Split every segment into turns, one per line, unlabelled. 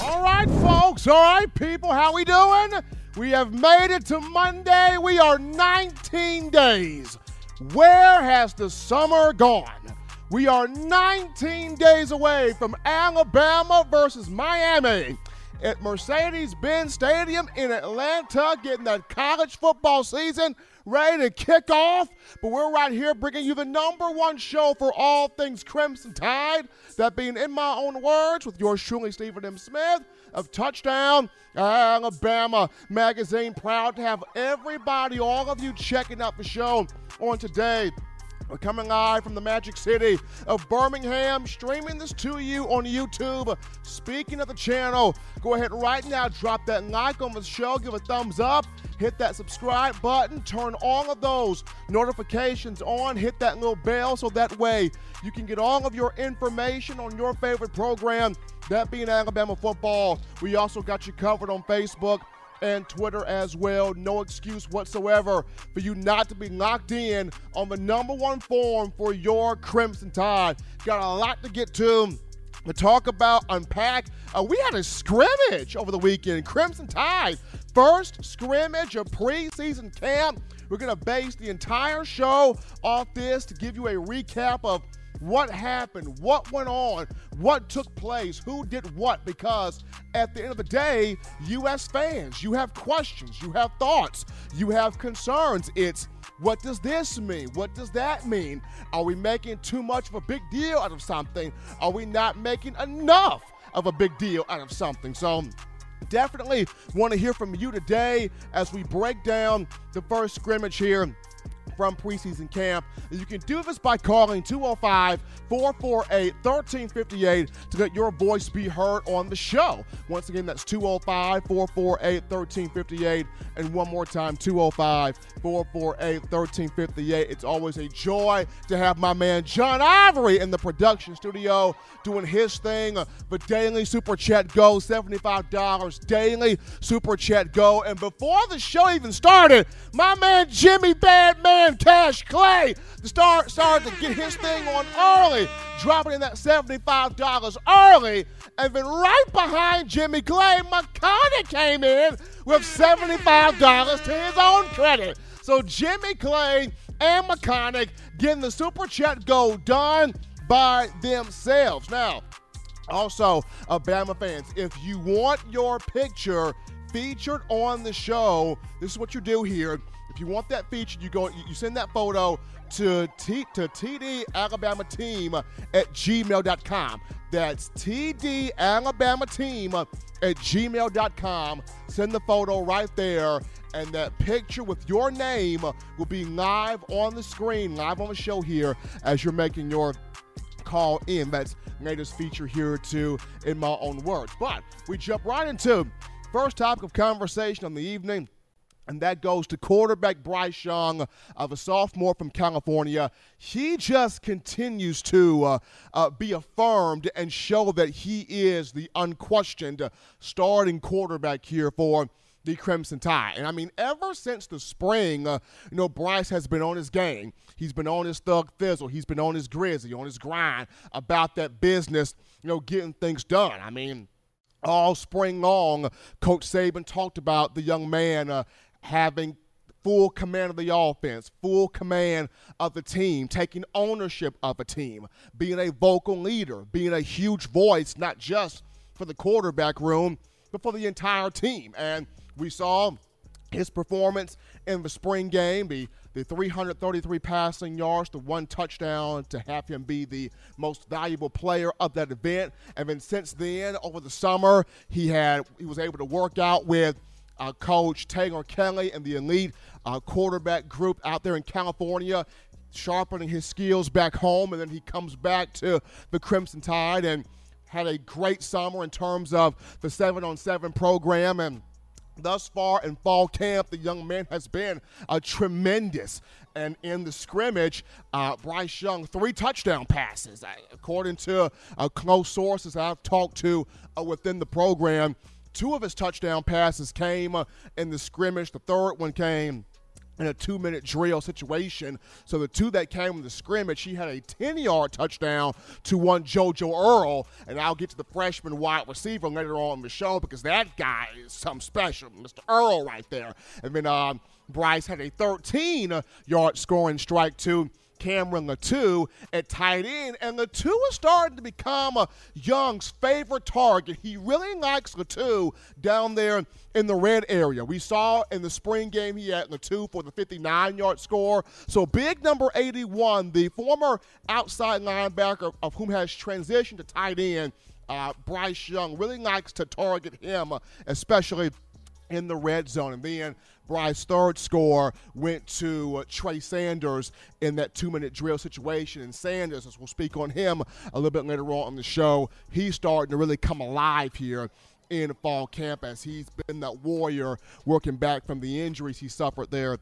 All right, folks. All right, people. How we doing? We have made it to Monday. We are 19 days. Where has the summer gone? We are 19 days away from Alabama versus Miami at Mercedes Benz Stadium in Atlanta, getting that college football season ready to kick off. But we're right here bringing you the number one show for all things Crimson Tide. That being in my own words, with yours truly, Stephen M. Smith of Touchdown Alabama Magazine. Proud to have everybody, all of you, checking out the show on today. We're coming live from the Magic City of Birmingham, streaming this to you on YouTube. Speaking of the channel, go ahead right now, drop that like on the show, give a thumbs up, hit that subscribe button, turn all of those notifications on, hit that little bell so that way you can get all of your information on your favorite program, that being Alabama football. We also got you covered on Facebook and Twitter as well. No excuse whatsoever for you not to be locked in on the number one form for your Crimson Tide. Got a lot to get to. To talk about, unpack. Uh, we had a scrimmage over the weekend. Crimson Tide, first scrimmage of preseason camp. We're going to base the entire show off this to give you a recap of what happened, what went on, what took place, who did what, because at the end of the day, U.S. fans, you have questions, you have thoughts, you have concerns. It's what does this mean? What does that mean? Are we making too much of a big deal out of something? Are we not making enough of a big deal out of something? So, definitely want to hear from you today as we break down the first scrimmage here from preseason camp. You can do this by calling 205 448 1358 to let your voice be heard on the show. Once again, that's 205 448 1358. And one more time, 205 448 1358. It's always a joy to have my man John Ivory in the production studio doing his thing. The daily super chat go, $75 daily super chat go. And before the show even started, my man Jimmy Badman Cash Clay to start started to get his thing on early, dropping in that $75 early. And then right behind Jimmy Clay, McConaughey came in with $75 to his own credit. So Jimmy Clay and McConaughey getting the super chat go done by themselves. Now, also, Alabama fans, if you want your picture featured on the show, this is what you do here. If you want that featured, you go you send that photo to T to TD Alabama Team at gmail.com. That's TD Alabama Team at gmail.com. Send the photo right there, and that picture with your name will be live on the screen, live on the show here as you're making your call in. That's latest feature here too, in my own words. But we jump right into first topic of conversation on the evening and that goes to quarterback Bryce Young, of a sophomore from California. He just continues to uh, uh, be affirmed and show that he is the unquestioned starting quarterback here for the Crimson Tide. And I mean, ever since the spring, uh, you know, Bryce has been on his game. He's been on his thug thizzle. He's been on his grizzly, on his grind about that business, you know, getting things done. I mean, all spring long, Coach Saban talked about the young man uh, having full command of the offense, full command of the team, taking ownership of a team, being a vocal leader, being a huge voice, not just for the quarterback room, but for the entire team. And we saw his performance in the spring game, the, the 333 passing yards, the one touchdown to have him be the most valuable player of that event. And then since then, over the summer, he had he was able to work out with – uh, coach Taylor Kelly and the elite uh, quarterback group out there in California, sharpening his skills back home, and then he comes back to the Crimson Tide and had a great summer in terms of the seven on seven program and. Thus far in fall camp, the young man has been a tremendous. And in the scrimmage, uh, Bryce Young, three touchdown passes. According to uh, close sources I've talked to uh, within the program, Two of his touchdown passes came uh, in the scrimmage. The third one came in a two minute drill situation. So the two that came in the scrimmage, he had a 10 yard touchdown to one JoJo Earl. And I'll get to the freshman wide receiver later on in the show because that guy is something special, Mr. Earl right there. And then um, Bryce had a 13 yard scoring strike to Cameron Latu at tight end, and Latu is starting to become a Young's favorite target. He really likes Latu down there in the red area. We saw in the spring game he had Latu for the 59-yard score. So big number 81, the former outside linebacker of whom has transitioned to tight end, uh, Bryce Young really likes to target him, especially in the red zone. And then Bryce's third score went to uh, Trey Sanders in that two minute drill situation. And Sanders, as we'll speak on him a little bit later on in the show, he's starting to really come alive here in fall camp as he's been that warrior working back from the injuries he suffered there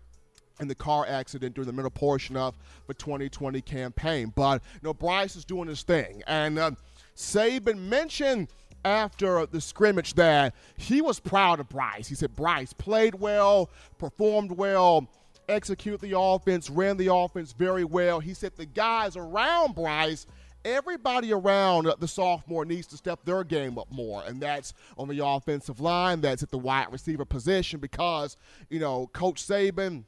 in the car accident during the middle portion of the 2020 campaign. But, you know, Bryce is doing his thing. And uh, Saban mentioned – after the scrimmage that he was proud of Bryce. He said Bryce played well, performed well, executed the offense, ran the offense very well. He said the guys around Bryce everybody around the sophomore needs to step their game up more, and that's on the offensive line, that's at the wide receiver position, because, you know, Coach Saban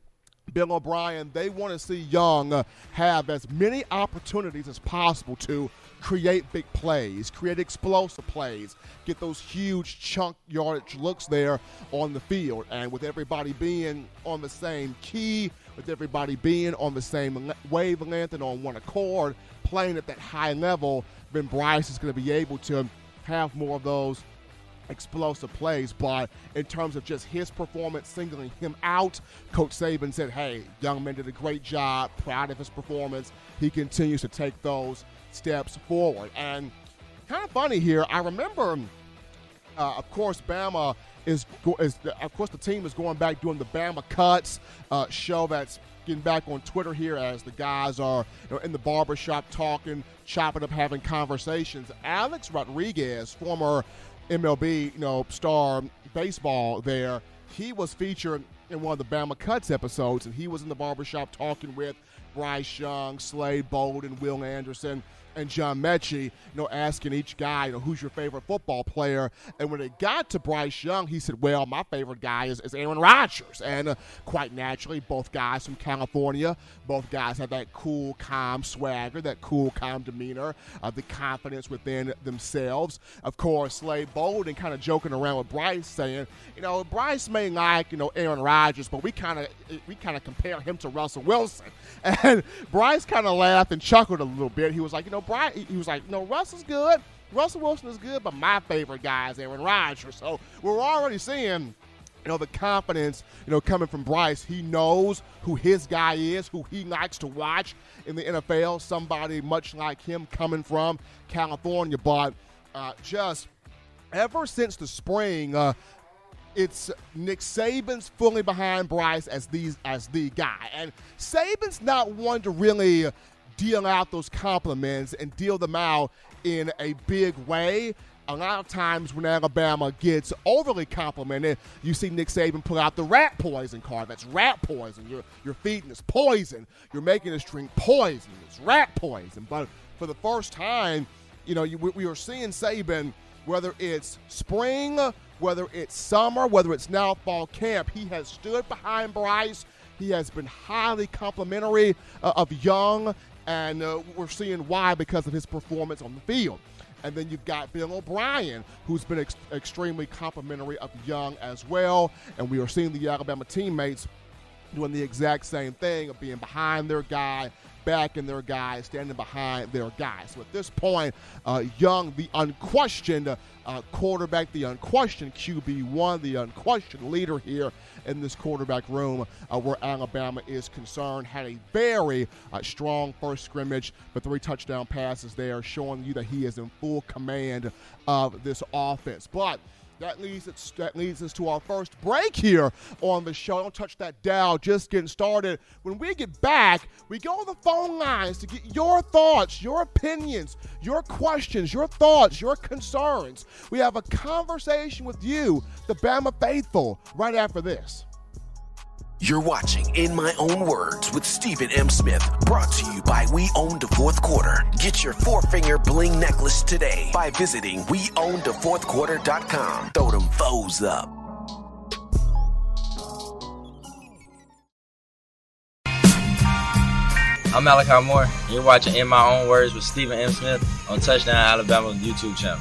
Bill O'Brien, they want to see Young uh, have as many opportunities as possible to create big plays, create explosive plays, get those huge chunk yardage looks there on the field. And with everybody being on the same key, with everybody being on the same wavelength and on one accord, playing at that high level, then Bryce is going to be able to have more of those explosive plays, but in terms of just his performance, singling him out, Coach Saban said, hey, young man did a great job, proud of his performance. He continues to take those steps forward. And kind of funny here, I remember, uh, of course, Bama is, is, of course, the team is going back doing the Bama Cuts uh, show that's getting back on Twitter here as the guys are you know, in the barbershop talking, chopping up, having conversations. Alex Rodriguez, former MLB, you know, star baseball there, he was featured in one of the Bama Cuts episodes, and he was in the barbershop talking with Bryce Young, Slade Bolden, Will Anderson, and John Metchie, you know, asking each guy, you know, who's your favorite football player? And when it got to Bryce Young, he said, well, my favorite guy is, is Aaron Rodgers. And uh, quite naturally, both guys from California, both guys have that cool, calm swagger, that cool, calm demeanor, uh, the confidence within themselves. Of course, Slade Bolden kind of joking around with Bryce, saying, you know, Bryce may like, you know, Aaron Rodgers, but we kind of we kind of compare him to Russell Wilson. And Bryce kind of laughed and chuckled a little bit. He was like, you know, Brian, he was like, no, Russell's good. Russell Wilson is good, but my favorite guy is Aaron Rodgers. So we're already seeing you know, the confidence, you know, coming from Bryce. He knows who his guy is, who he likes to watch in the NFL. Somebody much like him coming from California. But uh, just ever since the spring, uh, it's Nick Saban's fully behind Bryce as these as the guy, and Saban's not one to really deal out those compliments and deal them out in a big way. A lot of times when Alabama gets overly complimented, you see Nick Saban pull out the rat poison card. That's rat poison. You're, you're feeding this poison. You're making us drink poison. It's rat poison. But for the first time, you know, you, we are seeing Saban, whether it's spring, whether it's summer, whether it's now fall camp, he has stood behind Bryce. He has been highly complimentary uh, of Young and uh, we're seeing why because of his performance on the field. And then you've got Bill O'Brien, who's been ex- extremely complimentary of Young as well. And we are seeing the Alabama teammates doing the exact same thing of being behind their guy, backing their guy, standing behind their guy. So at this point, uh, Young, the unquestioned uh, quarterback, the unquestioned QB1, the unquestioned leader here in this quarterback room uh, where Alabama is concerned, had a very uh, strong first scrimmage, but three touchdown passes there, showing you that he is in full command of this offense. But that leads us, that leads us to our first break here on the show. Don't touch that dial, just getting started. When we get back, we go on the phone lines to get your thoughts, your opinions, your questions, your thoughts, your concerns. We have a conversation with you, the Bama faithful, right after this.
You're watching In My Own Words with Stephen M. Smith, brought to you by We Own the Fourth Quarter. Get your four finger bling necklace today by visiting WeOwnTheFourthQuarter.com. Throw them foes up.
I'm Malachi Moore. You're watching In My Own Words with Stephen M. Smith on Touchdown Alabama YouTube channel.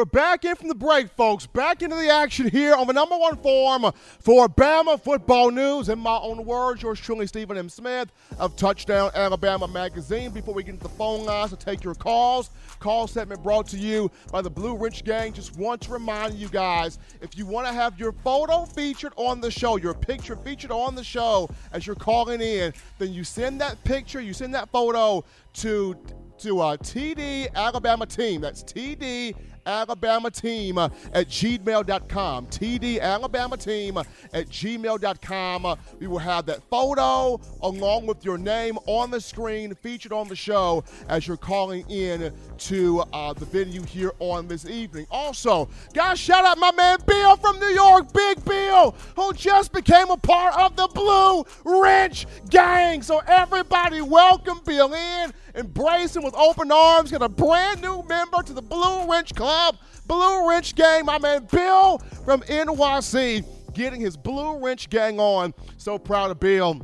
We're back in from the break, folks. Back into the action here on the number one form for Bama football news. In my own words, yours truly, Stephen M. Smith of Touchdown Alabama Magazine. Before we get into the phone lines to take your calls, call segment brought to you by the Blue Wrench Gang. Just want to remind you guys if you want to have your photo featured on the show, your picture featured on the show as you're calling in, then you send that picture, you send that photo to to uh, TD Alabama team. That's TD Alabama team uh, at gmail.com. TD Alabama team at gmail.com. Uh, we will have that photo along with your name on the screen featured on the show as you're calling in to uh, the venue here on this evening. Also, guys, shout out my man Bill from New York, Big Bill, who just became a part of the Blue Wrench Gang. So, everybody, welcome Bill in. Embrace him with open arms. Get a brand new member to the Blue Wrench Club, Blue Wrench Gang. My man Bill from NYC getting his Blue Wrench Gang on. So proud of Bill.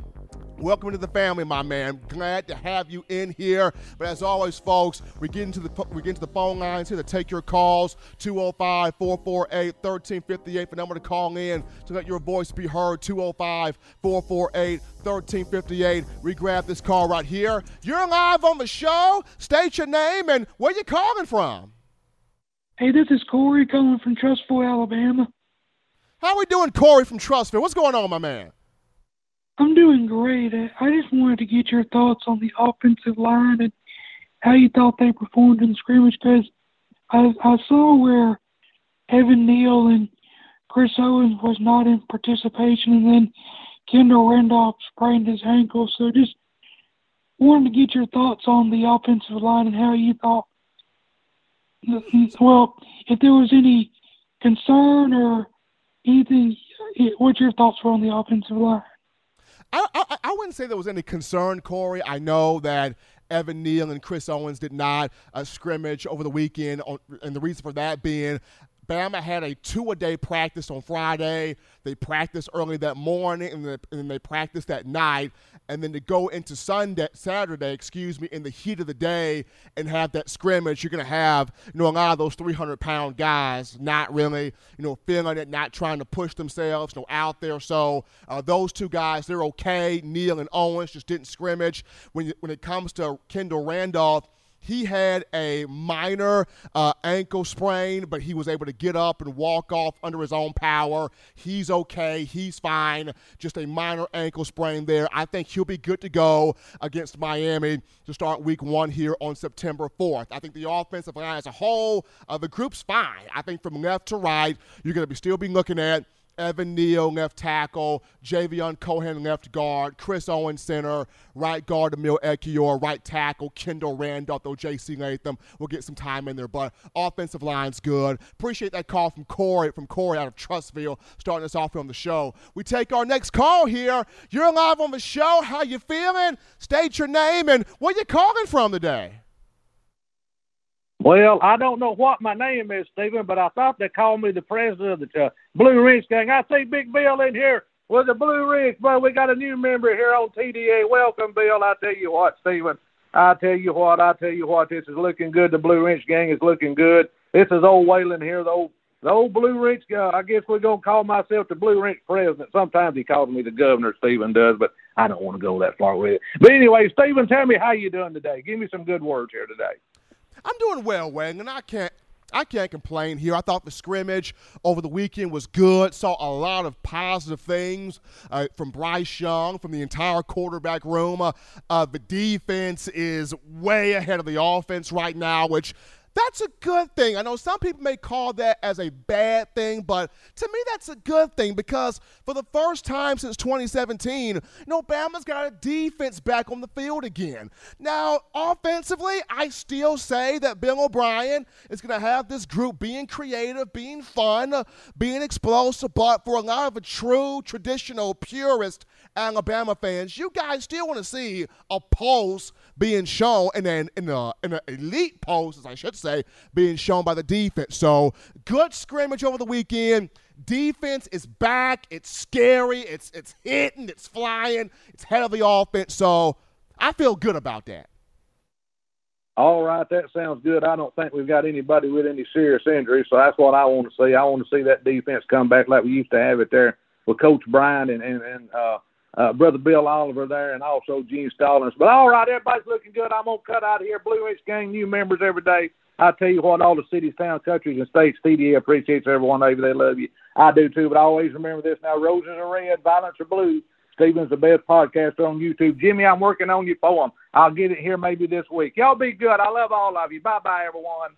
Welcome to the family, my man. Glad to have you in here. But as always, folks, we get into the we get into the phone lines here to take your calls. 205-448-1358 for number to call in to let your voice be heard. 205-448-1358. We grab this call right here. You're live on the show. State your name and where you calling from.
Hey, this is Corey calling from Trussville, Alabama.
How are we doing, Corey from Trussville? What's going on, my man?
I'm doing great. I just wanted to get your thoughts on the offensive line and how you thought they performed in the scrimmage because I, I saw where Evan Neal and Chris Owens was not in participation, and then Kendall Randolph sprained his ankle. So just wanted to get your thoughts on the offensive line and how you thought. Well, if there was any concern or anything, what your thoughts were on the offensive line.
I, I, I wouldn't say there was any concern, Corey. I know that Evan Neal and Chris Owens did not uh, scrimmage over the weekend, on, and the reason for that being Bama had a two-a-day practice on Friday. They practiced early that morning, and, and then they practiced that night. And then to go into Sunday, Saturday, excuse me, in the heat of the day and have that scrimmage, you're going to have, you know, a lot of those 300-pound guys not really, you know, feeling it, not trying to push themselves, you know, out there. So uh, those two guys, they're okay. Neal and Owens just didn't scrimmage. When, when it comes to Kendall Randolph, he had a minor uh, ankle sprain, but he was able to get up and walk off under his own power. He's okay. He's fine. Just a minor ankle sprain there. I think he'll be good to go against Miami to start week one here on September 4th. I think the offensive line as a whole, uh, the group's fine. I think from left to right, you're going to be still be looking at Evan Neal, left tackle, Javion Cohen, left guard, Chris Owen, center, right guard, Emil Ekiyor, right tackle, Kendall Randolph, though J.C. Latham will get some time in there. But offensive line's good. Appreciate that call from Corey, from Corey out of Trussville, starting us off here on the show. We take our next call here. You're live on the show. How you feeling? State your name and where you calling from today?
Well, I don't know what my name is, Stephen, but I thought they called me the president of the uh, Blue Wrench Gang. I see Big Bill in here with the Blue Ridge, but we got a new member here on TDA. Welcome, Bill. I tell you what, Stephen, I tell you what, I tell you what, this is looking good. The Blue Wrench gang is looking good. This is old Whalen here, the old the old Blue Wrench guy. I guess we're gonna call myself the Blue Wrench president. Sometimes he calls me the governor, Stephen does, but I don't want to go that far with it. But anyway, Stephen, tell me how you doing today. Give me some good words here today.
I'm doing well, Wang, and I can't I can't complain here. I thought the scrimmage over the weekend was good. Saw a lot of positive things uh, from Bryce Young, from the entire quarterback room. Uh, uh, the defense is way ahead of the offense right now, which that's a good thing. I know some people may call that as a bad thing, but to me, that's a good thing because for the first time since 2017, you know, Bama's got a defense back on the field again. Now, offensively, I still say that Bill O'Brien is going to have this group being creative, being fun, being explosive, but for a lot of a true, traditional, purist Alabama fans, you guys still want to see a pulse being shown, and then in, a, in an elite pulse, as I should say, being shown by the defense. So good scrimmage over the weekend. Defense is back. It's scary. It's it's hitting. It's flying. It's head of the offense. So I feel good about that.
All right, that sounds good. I don't think we've got anybody with any serious injuries, so that's what I want to see. I want to see that defense come back like we used to have it there with Coach Bryant and and, and uh, uh, Brother Bill Oliver there, and also Gene Stallings. But all right, everybody's looking good. I'm gonna cut out here. Blue Wrench Gang, new members every day. I tell you what, all the cities, towns, countries, and states, TDA appreciates everyone over. They love you. I do too. But I always remember this: now roses are red, violets are blue. Stephen's the best podcaster on YouTube. Jimmy, I'm working on your poem. I'll get it here maybe this week. Y'all be good. I love all of you. Bye bye, everyone.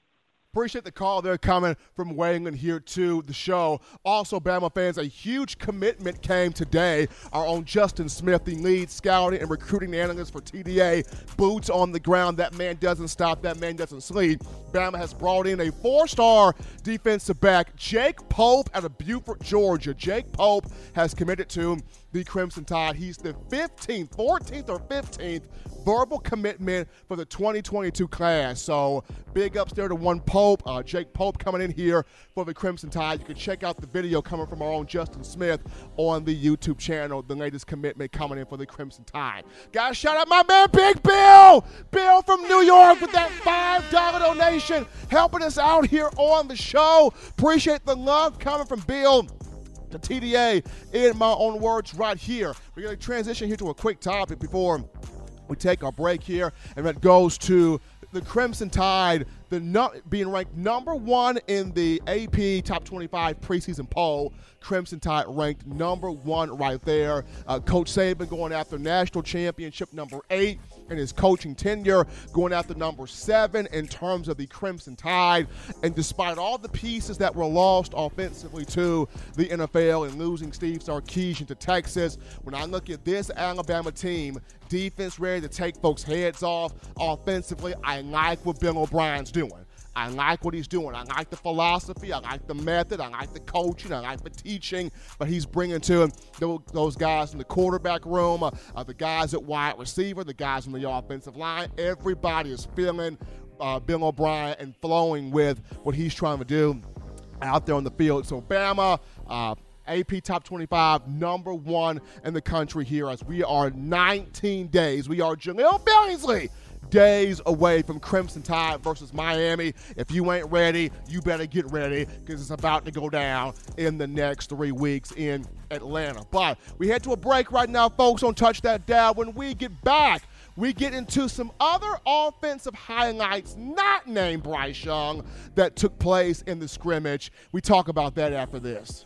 Appreciate the call there coming from weighing in here to the show. Also, Bama fans, a huge commitment came today. Our own Justin Smith, the lead scouting and recruiting analyst for TDA, boots on the ground. That man doesn't stop. That man doesn't sleep. Bama has brought in a four-star defensive back, Jake Pope, out of Buford, Georgia. Jake Pope has committed to the Crimson Tide. He's the 15th, 14th, or 15th verbal commitment for the 2022 class. So big ups there to one Pope, uh, Jake Pope coming in here for the Crimson Tide. You can check out the video coming from our own Justin Smith on the YouTube channel. The latest commitment coming in for the Crimson Tide. Guys, shout out my man Big Bill, Bill from New York with that five dollar donation, helping us out here on the show. Appreciate the love coming from Bill to TDA in my own words right here. We're going to transition here to a quick topic before we take our break here, and that goes to the Crimson Tide, the no, being ranked number one in the AP Top 25 preseason poll. Crimson Tide ranked number one right there. Uh, Coach Saban going after national championship number eight in his coaching tenure, going after number seven in terms of the Crimson Tide. And despite all the pieces that were lost offensively to the NFL and losing Steve Sarkisian to Texas, when I look at this Alabama team, defense ready to take folks' heads off. Offensively, I like what Bill O'Brien's doing. I like what he's doing. I like the philosophy. I like the method. I like the coaching. I like the teaching. But he's bringing to him those guys in the quarterback room, uh, uh, the guys at wide receiver, the guys in the offensive line. Everybody is feeling uh, Bill O'Brien and flowing with what he's trying to do out there on the field. So Bama. Uh, AP Top 25, number one in the country here as we are 19 days. We are Jahleel Billingsley days away from Crimson Tide versus Miami. If you ain't ready, you better get ready because it's about to go down in the next three weeks in Atlanta. But we head to a break right now, folks. Don't touch that dial. When we get back, we get into some other offensive highlights not named Bryce Young that took place in the scrimmage. We talk about that after this.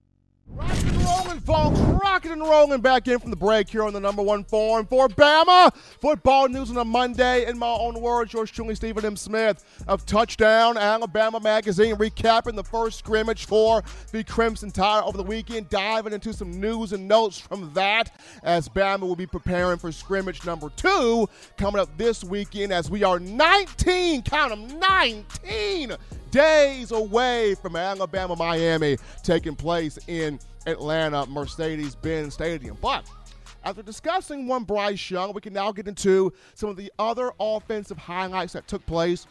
Rocking and rolling, folks. Rocking and rolling back in from the break here on the number one forum for Bama. Football news on a Monday. In my own words, yours truly, Stephen M. Smith of Touchdown Alabama Magazine, recapping the first scrimmage for the Crimson Tide over the weekend, diving into some news and notes from that as Bama will be preparing for scrimmage number two coming up this weekend as we are 19, count them, 19 days away from Alabama Miami taking place in Atlanta Mercedes Benz Stadium. But after discussing one Bryce Young, we can now get into some of the other offensive highlights that took place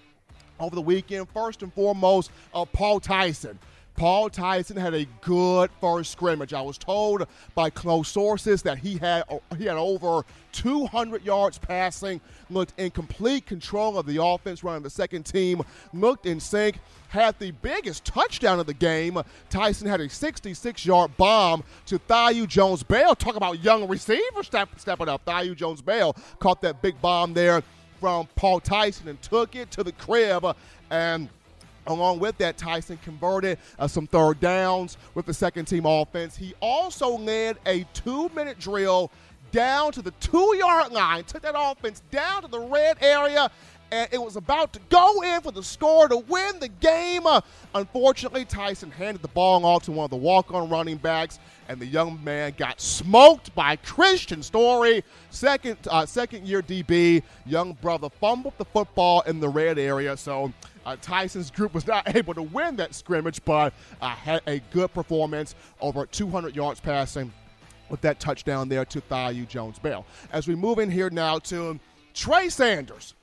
over the weekend. First and foremost, uh, Paul Tyson. Paul Tyson had a good first scrimmage. I was told by close sources that he had he had over 200 yards passing, looked in complete control of the offense running the second team, looked in sync, had the biggest touchdown of the game. Tyson had a 66-yard bomb to Thaiu Jones-Bell. Talk about young receiver step, stepping up. Thaiu Jones-Bell caught that big bomb there from Paul Tyson and took it to the crib and – Along with that, Tyson converted uh, some third downs with the second team offense. He also led a two minute drill down to the two yard line, took that offense down to the red area, and it was about to go in for the score to win the game. Uh, unfortunately, Tyson handed the ball off to one of the walk on running backs, and the young man got smoked by Kristian Story, second uh, second year DB. Young brother fumbled the football in the red area, so uh, Tyson's group was not able to win that scrimmage, but uh, had a good performance over 200 yards passing with that touchdown there to Thaiu Jones-Bell. As we move in here now to Trey Sanders.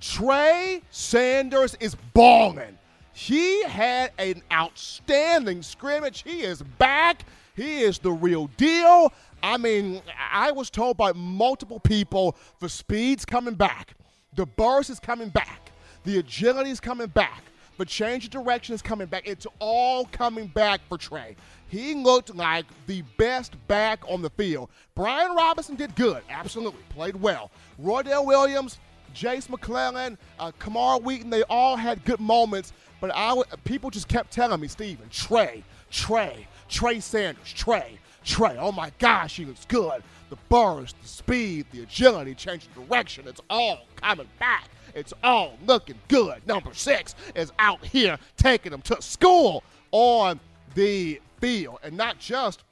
Trey Sanders is balling. He had an outstanding scrimmage. He is back. He is the real deal. I mean, I was told by multiple people the speed's coming back, the burst is coming back. The agility is coming back. The change of direction is coming back. It's all coming back for Trey. He looked like the best back on the field. Brian Robinson did good, absolutely, played well. Roydell Williams, Jase McClellan, uh, Camar Wheaton, they all had good moments, but I w- people just kept telling me, Steven, Trey, Trey, Trey Sanders, Trey, Trey. Oh my gosh, he looks good. The burst, the speed, the agility, change of direction, it's all coming back. It's all looking good. Number six is out here taking them to school on the field. And not just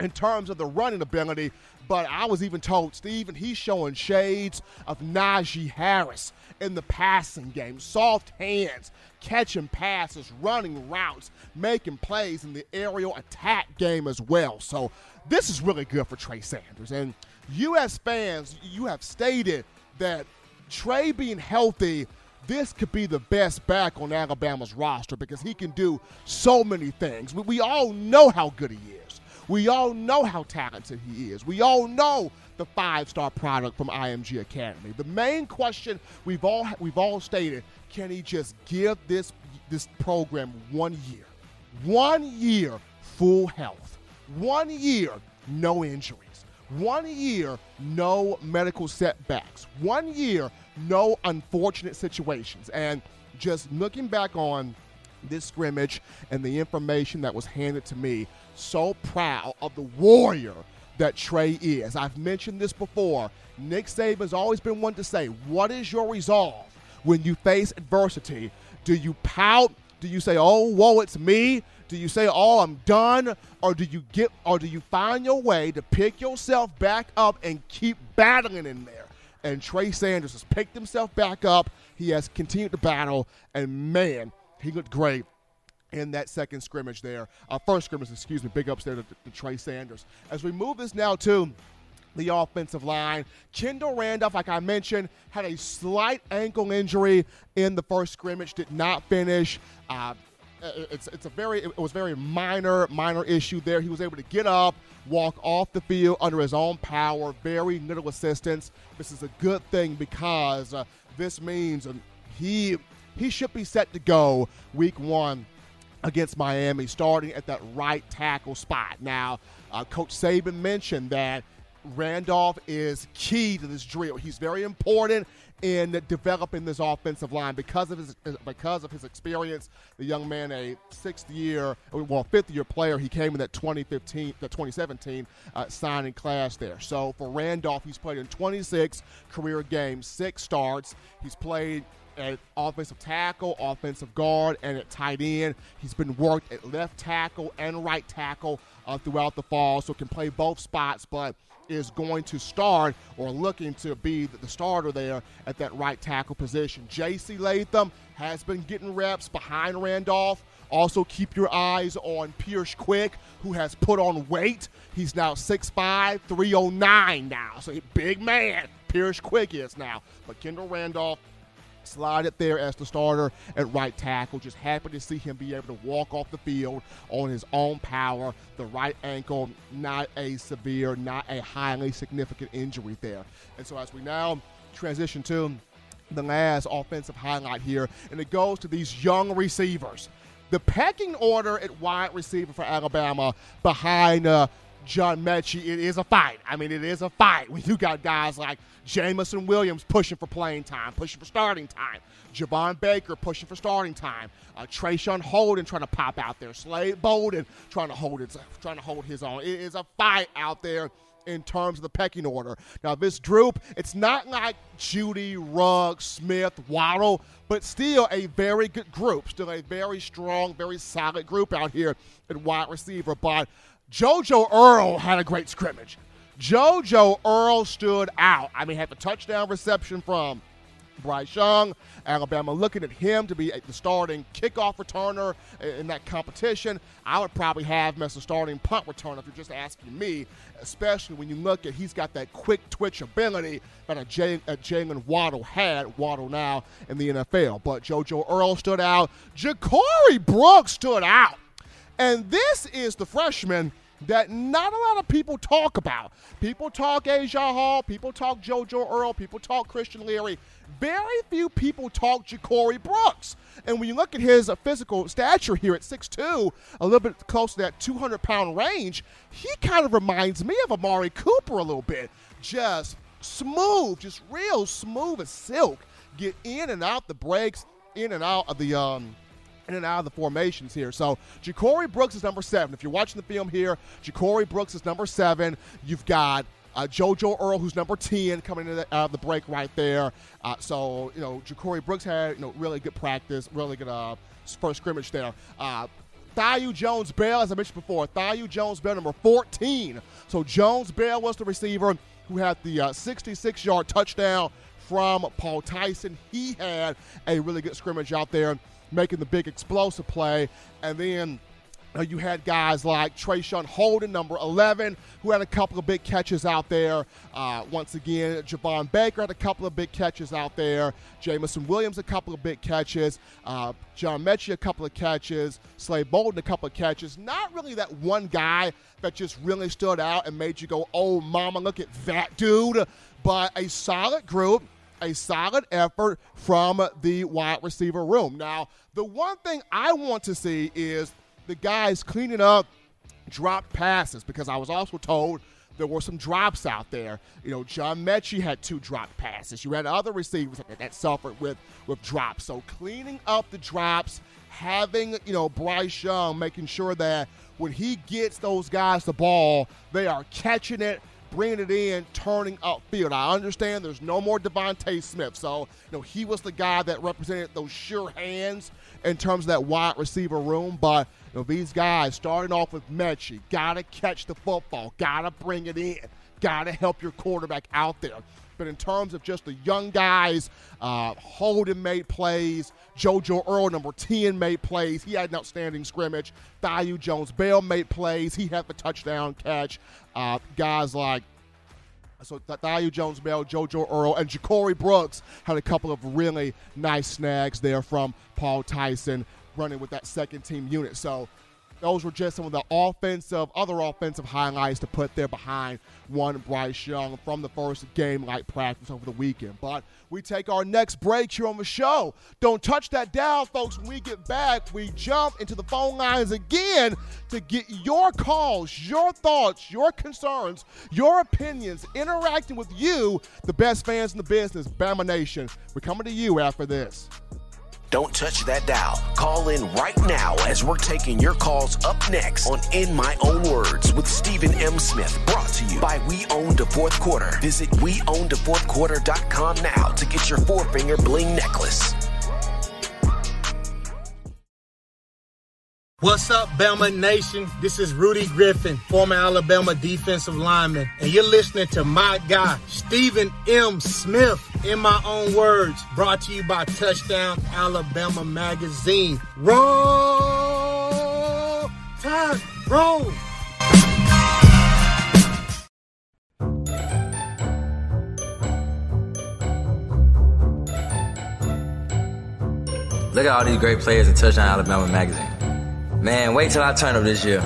in terms of the running ability, but I was even told, Steven, he's showing shades of Najee Harris in the passing game. Soft hands, catching passes, running routes, making plays in the aerial attack game as well. So this is really good for Trey Sanders. And U.S. fans, you have stated that Trey being healthy, this could be the best back on Alabama's roster because he can do so many things. We, all know how good he is. We all know how talented he is. We all know the five-star product from IMG Academy. The main question we've all we've all stated: Can he just give this this program one year, one year full health, one year no injuries, One year, no medical setbacks. One year, no unfortunate situations. And just looking back on this scrimmage and the information that was handed to me, so proud of the warrior that Trey is. I've mentioned this before. Nick Saban's always been one to say, What is your resolve when you face adversity? Do you pout? Do you say, Oh, woe, it's me? Do you say, "Oh, I'm done," or do you get, or do you find your way to pick yourself back up and keep battling in there? And Trey Sanders has picked himself back up. He has continued to battle, and man, he looked great in that second scrimmage there. Uh, first scrimmage, excuse me. Big ups there to, to Trey Sanders. As we move this now to the offensive line. Kendall Randolph, like I mentioned, had a slight ankle injury in the first scrimmage, did not finish. Uh, it's it's a very it was very minor minor issue there. He was able to get up, walk off the field under his own power, very little assistance. This is a good thing because uh, this means uh, he he should be set to go week one against Miami, starting at that right tackle spot. Now, uh, Coach Saban mentioned that Randolph is key to this drill. He's very important in developing this offensive line because of his because of his experience. The young man, a sixth year, well, fifth year player, he came in that 2015, the 2017 uh, signing class there. So for Randolph, he's played in 26 career games, six starts. He's played at offensive tackle, offensive guard, and at tight end. He's been worked at left tackle and right tackle uh, throughout the fall, so can play both spots, but is going to start or looking to be the starter there at that right tackle position. J.C. Latham has been getting reps behind Randolph. Also, keep your eyes on Pierce Quick, who has put on weight. He's now 6'5, 309 now. So, big man, Pierce Quick is now. But Kendall Randolph slided there as the starter at right tackle. Just happy to see him be able to walk off the field on his own power. The right ankle, not a severe, not a highly significant injury there. And so as we now transition to the last offensive highlight here, and it goes to these young receivers. The pecking order at wide receiver for Alabama behind uh, John Metchie, it is a fight. I mean, it is a fight when you got guys like Jameson Williams pushing for playing time, pushing for starting time. Javon Baker pushing for starting time. Uh, Traeshon Holden trying to pop out there. Slade Bolden trying to hold it, trying to hold his own. It is a fight out there in terms of the pecking order. Now, this group, it's not like Jeudy, Rugg, Smith, Waddle, but still a very good group. Still a very strong, very solid group out here at wide receiver. But JoJo Earl had a great scrimmage. JoJo Earl stood out. I mean, had the touchdown reception from Bryce Young. Alabama looking at him to be the starting kickoff returner in that competition. I would probably have him as a starting punt returner if you're just asking me, especially when you look at he's got that quick twitch ability that a, Jay, a Jaylen Waddle had. Waddle now in the NFL. But JoJo Earl stood out. Ja'Corey Brooks stood out. And this is the freshman that not a lot of people talk about. People talk Asia Hall, people talk JoJo Earl, people talk Christian Leary. Very few people talk Ja'Corey Brooks. And when you look at his physical stature here at 6'2, a little bit close to that 200 pound range, he kind of reminds me of Amari Cooper a little bit. Just smooth, just real smooth as silk. Get in and out the breaks, in and out of the um, in and out of the formations here. So Ja'Corey Brooks is number seven. If you're watching the film here, Ja'Corey Brooks is number seven. You've got uh, JoJo Earl, who's number 10, coming in out of the break right there. Uh, so, you know, Ja'Corey Brooks had, you know, really good practice, really good uh, first scrimmage there. Uh, Thaiu Jones Bell, as I mentioned before, Thaiu Jones Bell, number 14. So Jones Bell was the receiver who had the 66 uh, yard touchdown from Paul Tyson. He had a really good scrimmage out there making the big explosive play. And then uh, you had guys like Traeshon Holden, number 11, who had a couple of big catches out there. Uh, once again, Javon Baker had a couple of big catches out there. Jameson Williams, a couple of big catches. Uh, John Metchie, a couple of catches. Slade Bolden, a couple of catches. Not really that one guy that just really stood out and made you go, oh, mama, look at that dude. But a solid group a solid effort from the wide receiver room. Now, the one thing I want to see is the guys cleaning up drop passes because I was also told there were some drops out there. You know, John Metchie had two drop passes. You had other receivers that, that suffered with with drops. So cleaning up the drops, having you know Bryce Young making sure that when he gets those guys the ball, they are catching it bringing it in, turning upfield. I understand there's no more DeVonta Smith, so you know he was the guy that represented those sure hands in terms of that wide receiver room. But you know these guys starting off with Metchie, gotta catch the football, gotta bring it in, gotta help your quarterback out there. But in terms of just the young guys, uh, Holden made plays. JoJo Earl, number 10, made plays. He had an outstanding scrimmage. Thaiu Jones Bell made plays. He had the touchdown catch. Uh, guys like so Thaiu Jones Bell, JoJo Earl, and Ja'Corey Brooks had a couple of really nice snags there from Paul Tyson running with that second team unit. So those were just some of the offensive, other offensive highlights to put there behind one Bryce Young from the first game like practice over the weekend. But we take our next break here on the show. Don't touch that dial, folks. When we get back, we jump into the phone lines again to get your calls, your thoughts, your concerns, your opinions, interacting with you, the best fans in the business, Bama Nation. We're coming to you after this.
Don't touch that dial. Call in right now as we're taking your calls up next on In My Own Words with Stephen M. Smith. Brought to you by We Own the Fourth Quarter. Visit WeOwnTheFourthQuarter.com now to get your four finger bling necklace.
What's up, Bama Nation? This is Rudy Griffin, former Alabama defensive lineman, and you're listening to my guy, Stephen M. Smith, in my own words, brought to you by Touchdown Alabama Magazine. Roll! Tide, roll!
Look at all these great players in Touchdown Alabama magazine. Man, wait till I turn up this year.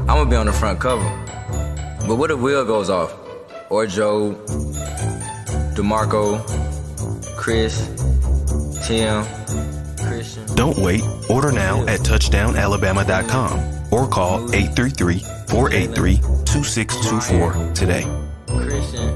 I'm gonna be on the front cover. But what if Will goes off? Or Joe, DeMarco, Chris, Tim, Christian.
Don't wait. Order now at touchdownalabama.com or call 833 483 2624 today.
Christian.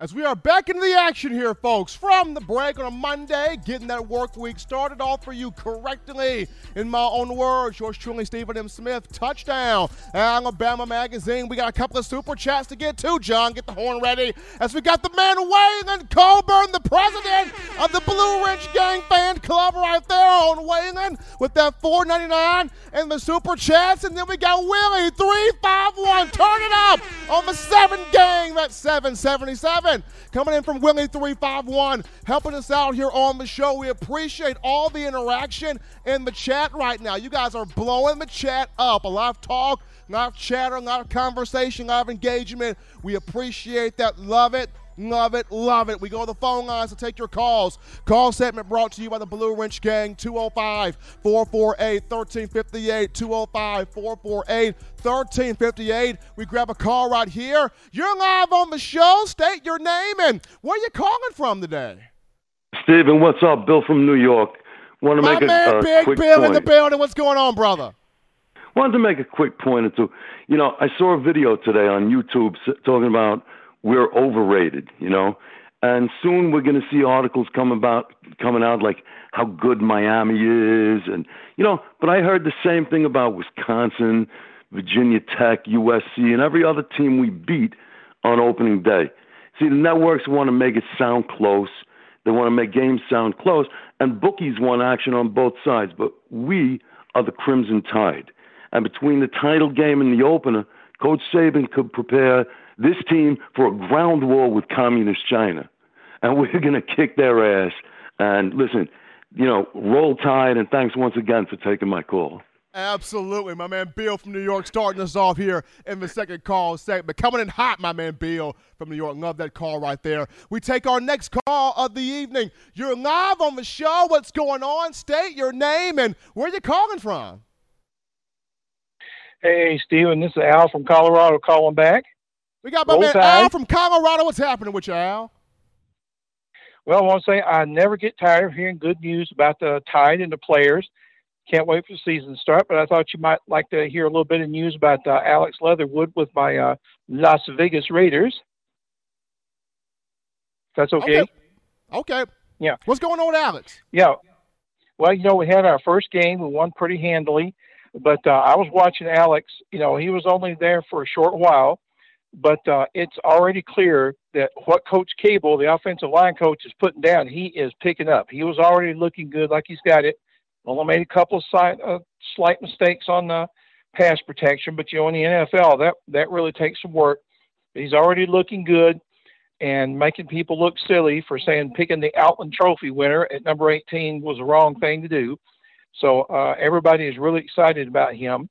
As we are back into the action here, folks, from the break on a Monday, getting that work week started off for you correctly. In my own words, yours truly, Stephen M. Smith, touchdown, Alabama Magazine. We got a couple of super chats to get to. John, get the horn ready. As we got the man Waylon Colburn, the president of the Blue Wrench Gang Fan Club, right there on Waylon with that 4.99 and the super chats. And then we got Willie 351. Turn it up on the seven gang. That's 777 coming in from Willie 351, helping us out here on the show. We appreciate all the interaction in the chat right now. You guys are blowing the chat up. A lot of talk, a lot of chatter, a lot of conversation, a lot of engagement. We appreciate that. Love it. Love it, love it. We go to the phone lines to take your calls. Call segment brought to you by the Blue Wrench Gang, 205 448 1358. 205 448 1358. We grab a call right here. You're live on the show. State your name and where you calling from today.
Steven, what's up? Bill from New York. Want to
My
make a,
man,
a
Big
quick
Bill
point.
in the building. What's going on, brother?
Wanted to make a quick point or two. You know, I saw a video today on YouTube talking about we're overrated. You know, and soon we're going to see articles come about coming out like how good Miami is, and you know. But I heard the same thing about Wisconsin, Virginia Tech, USC, and every other team we beat on opening day. See, the networks want to make it sound close. They want to make games sound close, and bookies want action on both sides. But we are the Crimson Tide. And between the title game and the opener, Coach Saban could prepare this team for a ground war with communist China. And we're going to kick their ass. And listen, you know, roll tide, and thanks once again for taking my call.
Absolutely. My man Bill from New York starting us off here in the second call segment. Coming in hot, my man Bill from New York. Love that call right there. We take our next call of the evening. You're live on the show. What's going on? State your name and where you calling from.
Hey, Steven, this is Al from Colorado calling back.
We got my
Roll
man
Tide.
Al from Colorado. What's happening with you, Al?
Well, I want to say I never get tired of hearing good news about the Tide and the players. Can't wait for the season to start, but I thought you might like to hear a little bit of news about uh, Alex Leatherwood with my uh, Las Vegas Raiders. That's okay.
Okay. Okay.
Yeah.
What's going on with Alex?
Yeah. Well, you know, we had our first game. We won pretty handily. But uh, I was watching Alex. You know, he was only there for a short while. But uh, it's already clear that what Coach Cable, the offensive line coach, is putting down, he is picking up. He was already looking good, like he's got it. Only made a couple of si- uh, slight mistakes on the pass protection, but you know in the NFL that that really takes some work. He's already looking good and making people look silly for saying picking the Outland Trophy winner at number 18 was the wrong thing to do. So uh, everybody is really excited about him,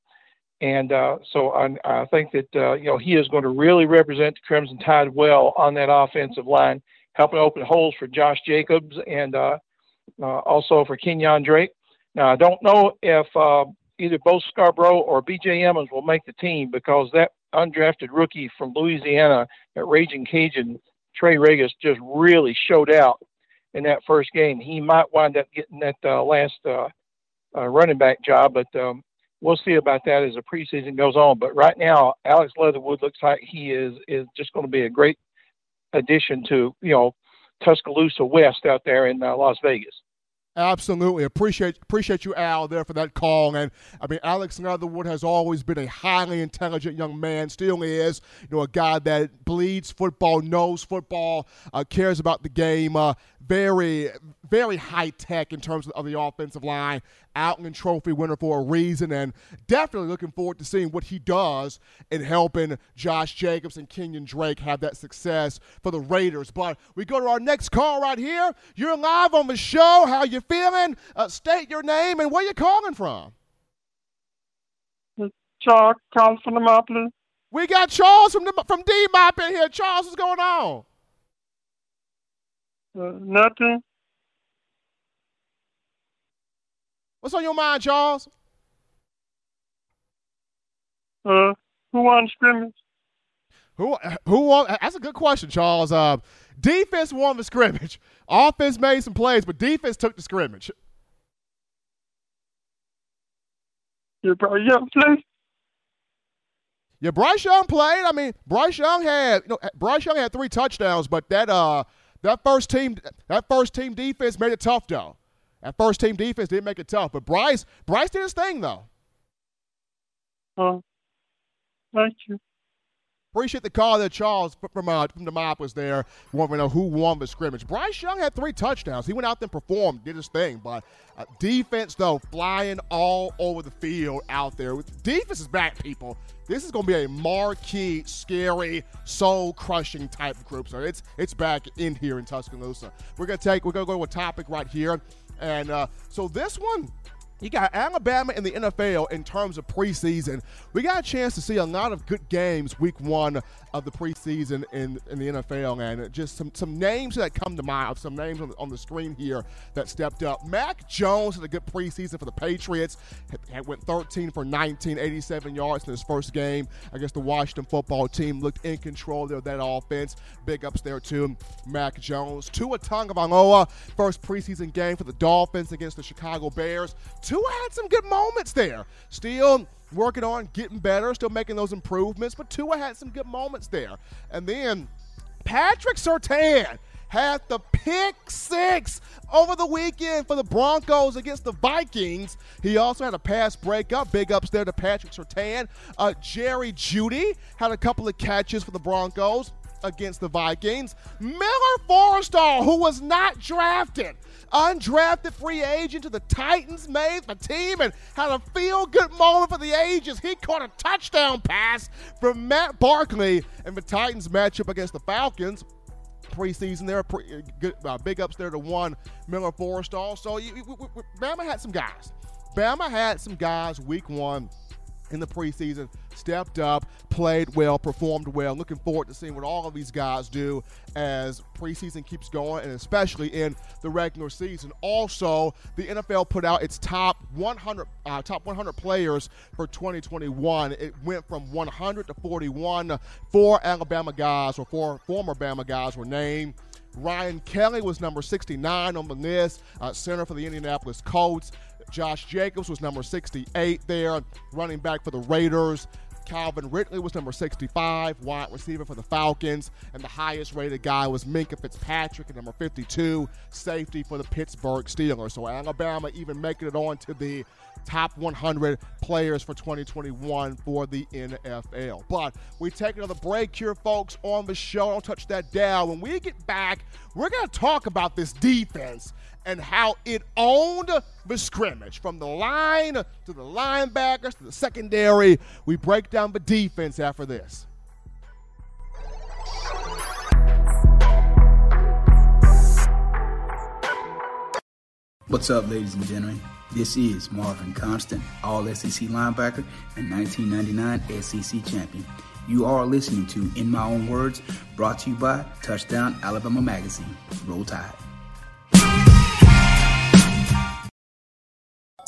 and uh, so I, I, think that uh, you know he is going to really represent the Crimson Tide well on that offensive line, helping open holes for Josh Jacobs and uh, uh, also for Kenyon Drake. Now I don't know if uh, either Bo Scarborough or B.J. Emmons will make the team because that undrafted rookie from Louisiana at Raging Cajun, Trey Ragas, just really showed out in that first game. He might wind up getting that last uh, running back job, but um, we'll see about that as the preseason goes on. But right now, Alex Leatherwood looks like he is is just going to be a great addition to you know Tuscaloosa West out there in uh, Las Vegas.
Absolutely. Appreciate appreciate you, Al, there for that call. And I mean, Alex Leatherwood has always been a highly intelligent young man, still is. You know, a guy that bleeds football, knows football, uh, cares about the game. Uh, very, very high tech in terms of the offensive line. Outland Trophy winner for a reason, and definitely looking forward to seeing what he does in helping Josh Jacobs and Kenyon Drake have that success for the Raiders. But we go to our next call right here. You're live on the show. How you feeling? Uh, state your name and where you calling from.
Charles, calling from the Mountain.
We got Charles from the, from D Mop in here. Charles, what's going on?
Uh, nothing.
What's on your mind, Charles?
Uh, who won the scrimmage?
Who who won? That's a good question, Charles. Uh, defense won the scrimmage. Offense made some plays, but defense took the scrimmage.
Yeah, Bryce Young played.
Yeah, Bryce Young played. I mean, Bryce Young had you know Bryce Young had three touchdowns, but that uh that first team, that first team defense made it tough though. That first team defense didn't make it tough, but Bryce, Bryce did his thing though.
Oh, thank you.
Appreciate the call that Charles from uh, from the mob was there. Want to know who won the scrimmage? Bryce Young had three touchdowns. He went out there and performed, did his thing. But uh, defense though, flying all over the field out there. Defense is back, people. This is going to be a marquee, scary, soul-crushing type of group. So it's it's back in here in Tuscaloosa. We're gonna take we're gonna go to a topic right here, and uh, so this one you got Alabama in the NFL in terms of preseason. We got a chance to see a lot of good games week one of the preseason in, in the NFL, and just some, some names that come to mind, some names on the, on the screen here that stepped up. Mac Jones had a good preseason for the Patriots. Had, went 13 for 19, 87 yards in his first game against the Washington football team. Looked in control of that offense. Big ups there to Mac Jones. Tua Tagovailoa, first preseason game for the Dolphins against the Chicago Bears. Tua had some good moments there. Still working on getting better, still making those improvements, but Tua had some good moments there. And then Patrick Surtain had the pick six over the weekend for the Broncos against the Vikings. He also had a pass breakup. Big ups there to Patrick Surtain. Uh, Jerry Jeudy had a couple of catches for the Broncos against the Vikings. Miller Forristall, who was not drafted, undrafted free agent to the Titans, made the team and had a feel good moment for the ages. He caught a touchdown pass from Matt Barkley in the Titans matchup against the Falcons preseason there. Pre, good, uh, big ups there to one Miller Forristall. So you, you, Bama had some guys. Bama had some guys week one in the preseason, stepped up, played well, performed well. Looking forward to seeing what all of these guys do as preseason keeps going, and especially in the regular season. Also, the NFL put out its top 100 uh, top 100 players for 2021. It went from 100 to 41. Four Alabama guys or four former Bama guys were named. Ryan Kelly was number 69 on the list, uh, center for the Indianapolis Colts. Josh Jacobs was number 68 there, running back for the Raiders. Calvin Ridley was number 65, wide receiver for the Falcons. And the highest rated guy was Minkah Fitzpatrick at number 52, safety for the Pittsburgh Steelers. So Alabama even making it on to the top 100 players for 2021 for the NFL. But we take another break here, folks, on the show. Don't touch that dial. When we get back, we're going to talk about this defense and how it owned the scrimmage from the line to the linebackers to the secondary. We break down the defense after this.
What's up, ladies and gentlemen? This is Marvin Constant, All SEC linebacker and 1999 SEC champion. You are listening to In My Own Words, brought to you by Touchdown Alabama Magazine. Roll Tide.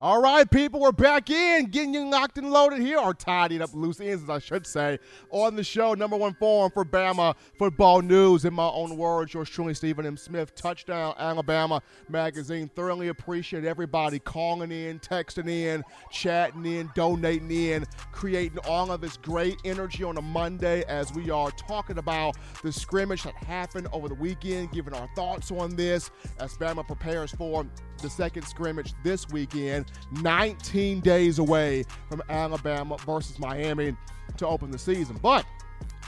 All right, people, we're back in, getting you locked and loaded here, or tidying up loose ends, as I should say, on the show. Number one forum for Bama football news. In my own words, yours truly, Stephen M. Smith, Touchdown Alabama Magazine. Thoroughly appreciate everybody calling in, texting in, chatting in, donating in, creating all of this great energy on a Monday as we are talking about the scrimmage that happened over the weekend, giving our thoughts on this as Bama prepares for the second scrimmage this weekend, 19 days away from Alabama versus Miami to open the season. But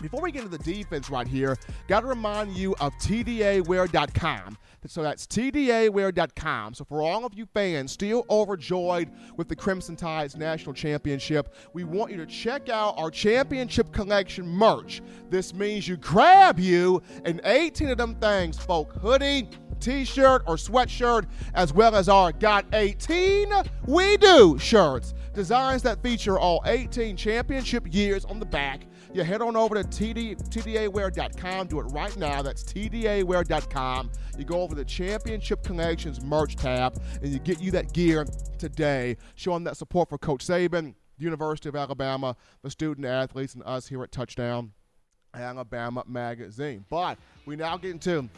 before we get into the defense right here, got to remind you of TDAwear.com. So that's TDAwear.com. So for all of you fans still overjoyed with the Crimson Tide's national championship, we want you to check out our championship collection merch. This means you grab you an 18 of them things, folk hoodie, t-shirt or sweatshirt, as well as our Got 18 We Do shirts. Designs that feature all 18 championship years on the back. You head on over to TD, TDAwear.com. Do it right now. That's TDAwear.com. You go over the Championship Collections merch tab, and you get you that gear today, showing that support for Coach Saban, the University of Alabama, the student athletes, and us here at Touchdown Alabama Magazine. But we now get into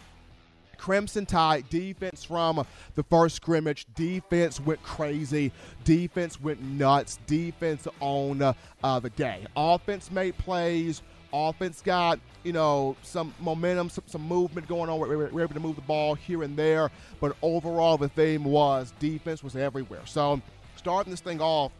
Crimson Tide defense from the first scrimmage. Defense went crazy. Defense went nuts. Defense on uh, the day. Offense made plays. Offense got, you know, some momentum, some, some movement going on. We were, able to move the ball here and there. But overall, the theme was defense was everywhere. So starting this thing off,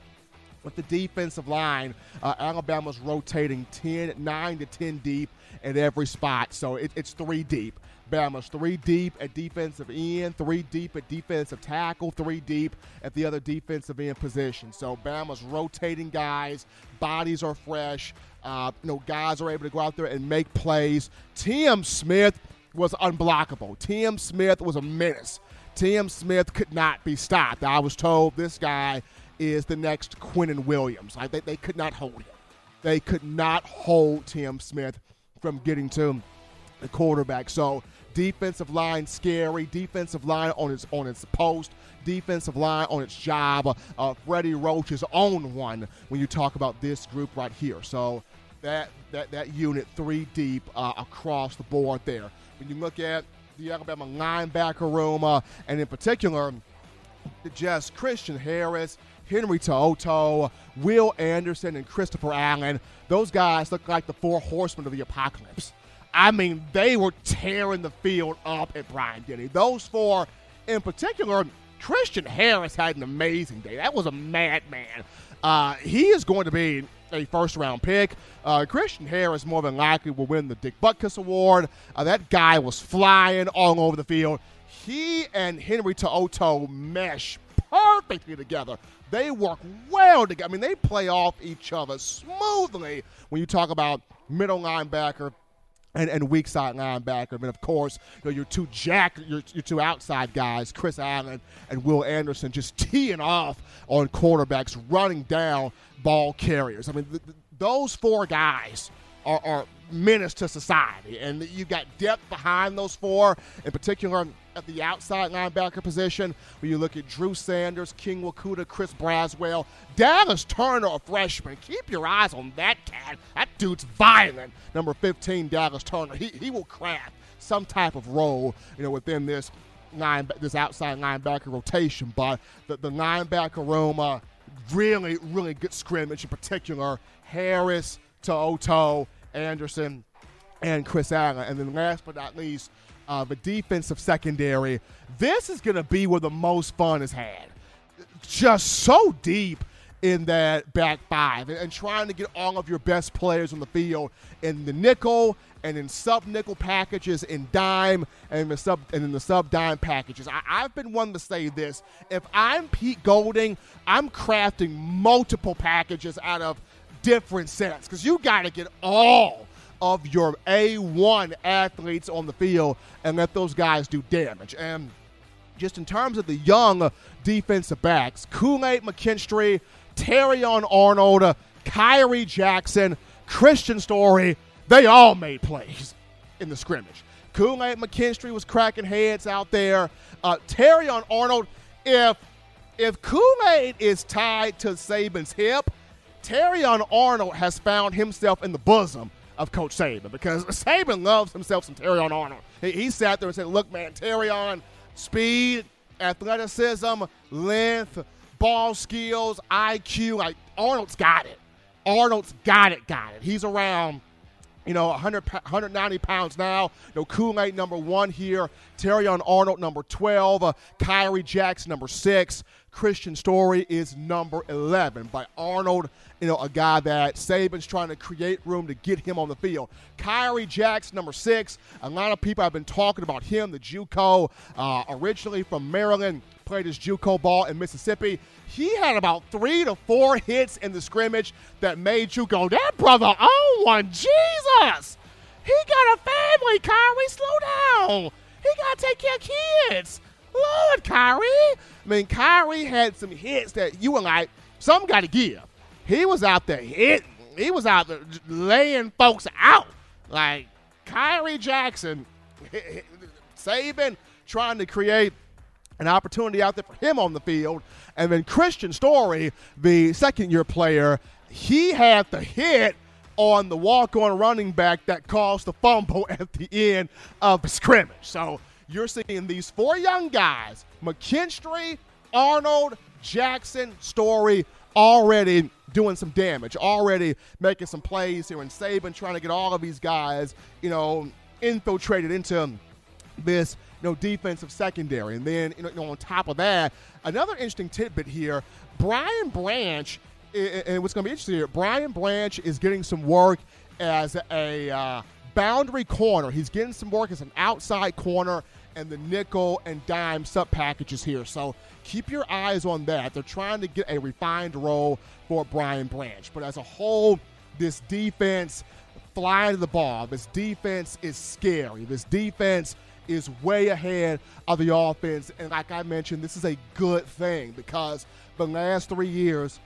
with the defensive line, uh, Alabama's rotating 10, 9 to 10 deep at every spot. So it, it's three deep. Bama's three deep at defensive end, three deep at defensive tackle, three deep at the other defensive end position. So Bama's rotating guys, bodies are fresh. Uh, you know, guys are able to go out there and make plays. Tim Smith was unblockable. Tim Smith was a menace. Tim Smith could not be stopped. I was told this guy is the next Quinnen Williams. I think they could not hold him. They could not hold Tim Smith from getting to the quarterback. So defensive line scary, defensive line on its on its post, defensive line on its job. Uh, Freddie Roach is on one when you talk about this group right here. So that that that unit three deep uh, across the board there. When you look at the Alabama linebacker room, uh, and in particular, just Christian Harris, Henry To'oTo'o, Will Anderson, and Christopher Allen. Those guys look like the four horsemen of the apocalypse. I mean, they were tearing the field up at Bryant-Denny. Those four, in particular, Christian Harris had an amazing day. That was a madman. Uh, he is going to be a first round pick. Uh, Christian Harris more than likely will win the Dick Butkus Award. Uh, that guy was flying all over the field. He and Henry To'oTo'o mesh perfectly together. They work well together. I mean, they play off each other smoothly when you talk about middle linebacker and, and weak side linebacker. And of course, you know, your two jack, your, your two outside guys, Chris Allen and Will Anderson, just teeing off on quarterbacks, running down ball carriers. I mean, th- th- those four guys are, are menace to society, and you've got depth behind those four, in particular at the outside linebacker position. When you look at Drew Sanders, King Mwikuta, Chris Braswell, Dallas Turner, a freshman. Keep your eyes on that cat. That dude's violent. Number 15, Dallas Turner. He, he will craft some type of role, you know, within this line, this outside linebacker rotation. But the, the linebacker room, uh, really, really good scrimmage in particular. Harris, To'oTo'o, Anderson, and Chris Allen. And then last but not least, uh, a defensive secondary. This is going to be where the most fun is had. Just so deep in that back five and, and, trying to get all of your best players on the field in the nickel and in sub nickel packages in dime and the sub and in the sub dime packages. I, I've been one to say this. If I'm Pete Golding, I'm crafting multiple packages out of different sets because you got to get all of your A1 athletes on the field and let those guys do damage. And just in terms of the young defensive backs, Kool-Aid McKinstry, Terrion Arnold, Khyree Jackson, Kristian Story, they all made plays in the scrimmage. Kool-Aid McKinstry was cracking heads out there. Uh, Terrion Arnold, if if Kool-Aid is tied to Saban's hip, Terrion Arnold has found himself in the bosom of Coach Saban because Saban loves himself some Terrion Arnold. He, he sat there and said, "Look, man, Terrion, speed, athleticism, length, ball skills, IQ. Like Arnold's got it. Arnold's got it. Got it. He's around." You know, 100, 190 pounds now. You know, Kool-Aid number one here. Terrion Arnold number 12. Uh, Khyree Jackson number six. Kristian Story is number 11 by Arnold, you know, a guy that Saban's trying to create room to get him on the field. Khyree Jackson, number six. A lot of people have been talking about him, the Juco, uh, originally from Maryland, played his Juco ball in Mississippi. He had about three to four hits in the scrimmage that made you go, that brother oh own one. Jesus! He got a family, Khyree. Slow down. He got to take care of kids. Lord, Khyree. I mean, Khyree had some hits that you were like, some got to give. He was out there hitting. He was out there laying folks out. Like Khyree Jackson, Saban trying to create an opportunity out there for him on the field. And then Kristian Story, the second year player, he had the hit on the walk on running back that caused the fumble at the end of the scrimmage. So you're seeing these four young guys McKinstry, Arnold, Jackson, Story already doing some damage, already making some plays here in Saban, trying to get all of these guys, you know, infiltrated into this know, defensive secondary. And then, you know, on top of that, another interesting tidbit here Brian Branch, and what's going to be interesting here, Brian Branch is getting some work as a uh, boundary corner. He's getting some work as an outside corner and the nickel and dime sub packages here. So keep your eyes on that. They're trying to get a refined role for Brian Branch. But as a whole, this defense flying to the ball, this defense is scary. This defense is way ahead of the offense. And like I mentioned, this is a good thing because the last three years,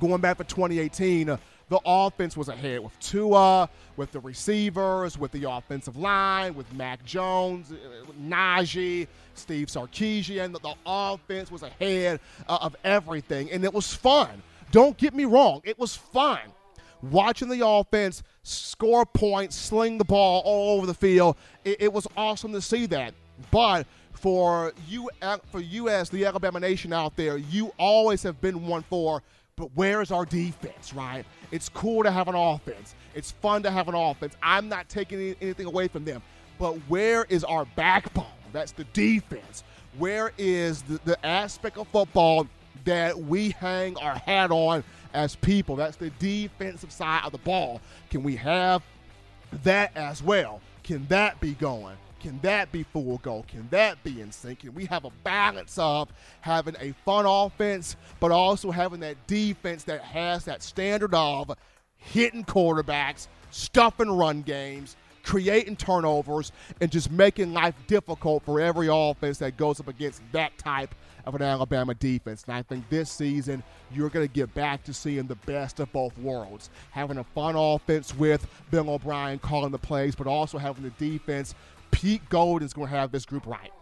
going back to 2018, the offense was ahead with Tua, with the receivers, with the offensive line, with Mac Jones, uh, Najee, Steve Sarkisian. The, the offense was ahead uh, of everything, and it was fun. Don't get me wrong, it was fun watching the offense score points, sling the ball all over the field. It, it was awesome to see that. But for you, for you as the Alabama Nation out there, you always have been one for. But where is our defense, right? It's cool to have an offense. It's fun to have an offense. I'm not taking anything away from them. But where is our backbone? That's the defense. Where is the, the aspect of football that we hang our hat on as people? That's the defensive side of the ball. Can we have that as well? Can that be going? Can that be full go? Can that be in sync? Can we have a balance of having a fun offense, but also having that defense that has that standard of hitting quarterbacks, stuffing run games, creating turnovers, and just making life difficult for every offense that goes up against that type of an Alabama defense. And I think this season, you're going to get back to seeing the best of both worlds. Having a fun offense with Bill O'Brien calling the plays, but also having the defense Pete Golding is going to have this group right.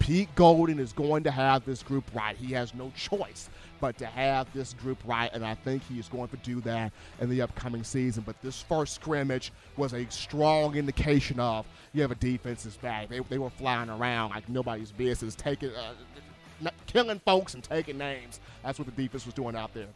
Pete Golding is going to have this group right. He has no choice but to have this group right, and I think he is going to do that in the upcoming season. But this first scrimmage was a strong indication of you have a defense that's back. They, they were flying around like nobody's business, taking, uh, killing folks and taking names. That's what the defense was doing out there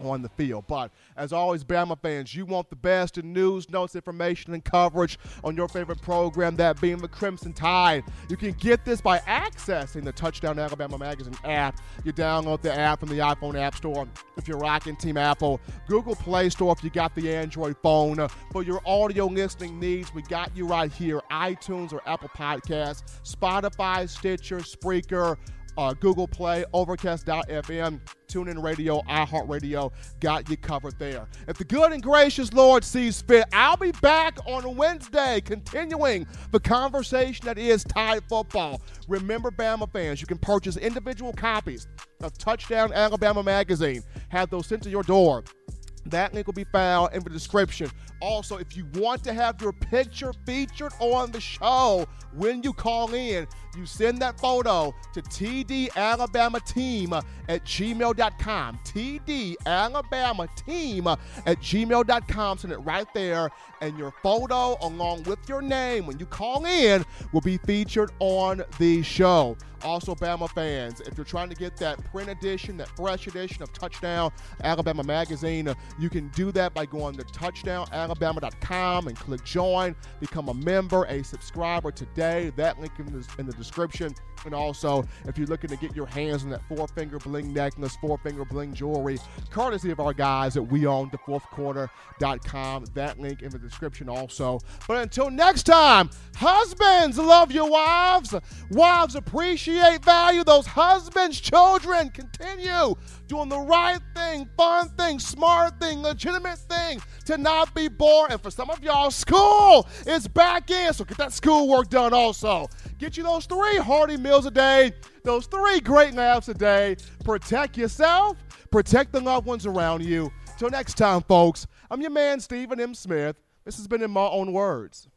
on the field. But as always, Bama fans, you want the best in news, notes, information, and coverage on your favorite program, that being the Crimson Tide. You can get this by accessing the Touchdown Alabama Magazine app. You download the app from the iPhone App Store if you're rocking Team Apple, Google Play Store if you got the Android phone. Uh, for your audio listening needs, we got you right here iTunes or Apple Podcasts, Spotify, Stitcher, Spreaker uh, Google Play, Overcast.fm, TuneIn Radio, iHeartRadio. Got you covered there. If the good and gracious Lord sees fit, I'll be back on Wednesday, continuing the conversation that is Tide football. Remember, Bama fans, you can purchase individual copies of Touchdown Alabama magazine. Have those sent to your door. That link will be found in the description. Also, if you want to have your picture featured on the show when you call in, you send that photo to tdalabamateam at gmail.com. tdalabamateam at gmail.com. Send it right there, and your photo, along with your name, when you call in, will be featured on the show. Also, Bama fans, if you're trying to get that print edition, that fresh edition of Touchdown Alabama Magazine, you can do that by going to touchdownalabama.com and click join, become a member, a subscriber today. That link in the, in the description. And also, if you're looking to get your hands on that four finger bling necklace, four finger bling jewelry, courtesy of our guys at we own the fourth quarter.com. That link in the description also. But until next time, husbands love your wives. Wives appreciate value those husbands. Children continue doing the right thing, fun thing, smart thing, legitimate thing to not be bored. And for some of y'all, school is back in. So get that schoolwork done also. Get you those three hearty meals a day, those three great laughs a day. Protect yourself, protect the loved ones around you. Till next time, folks, I'm your man, Stephen M. Smith. This has been In My Own Words.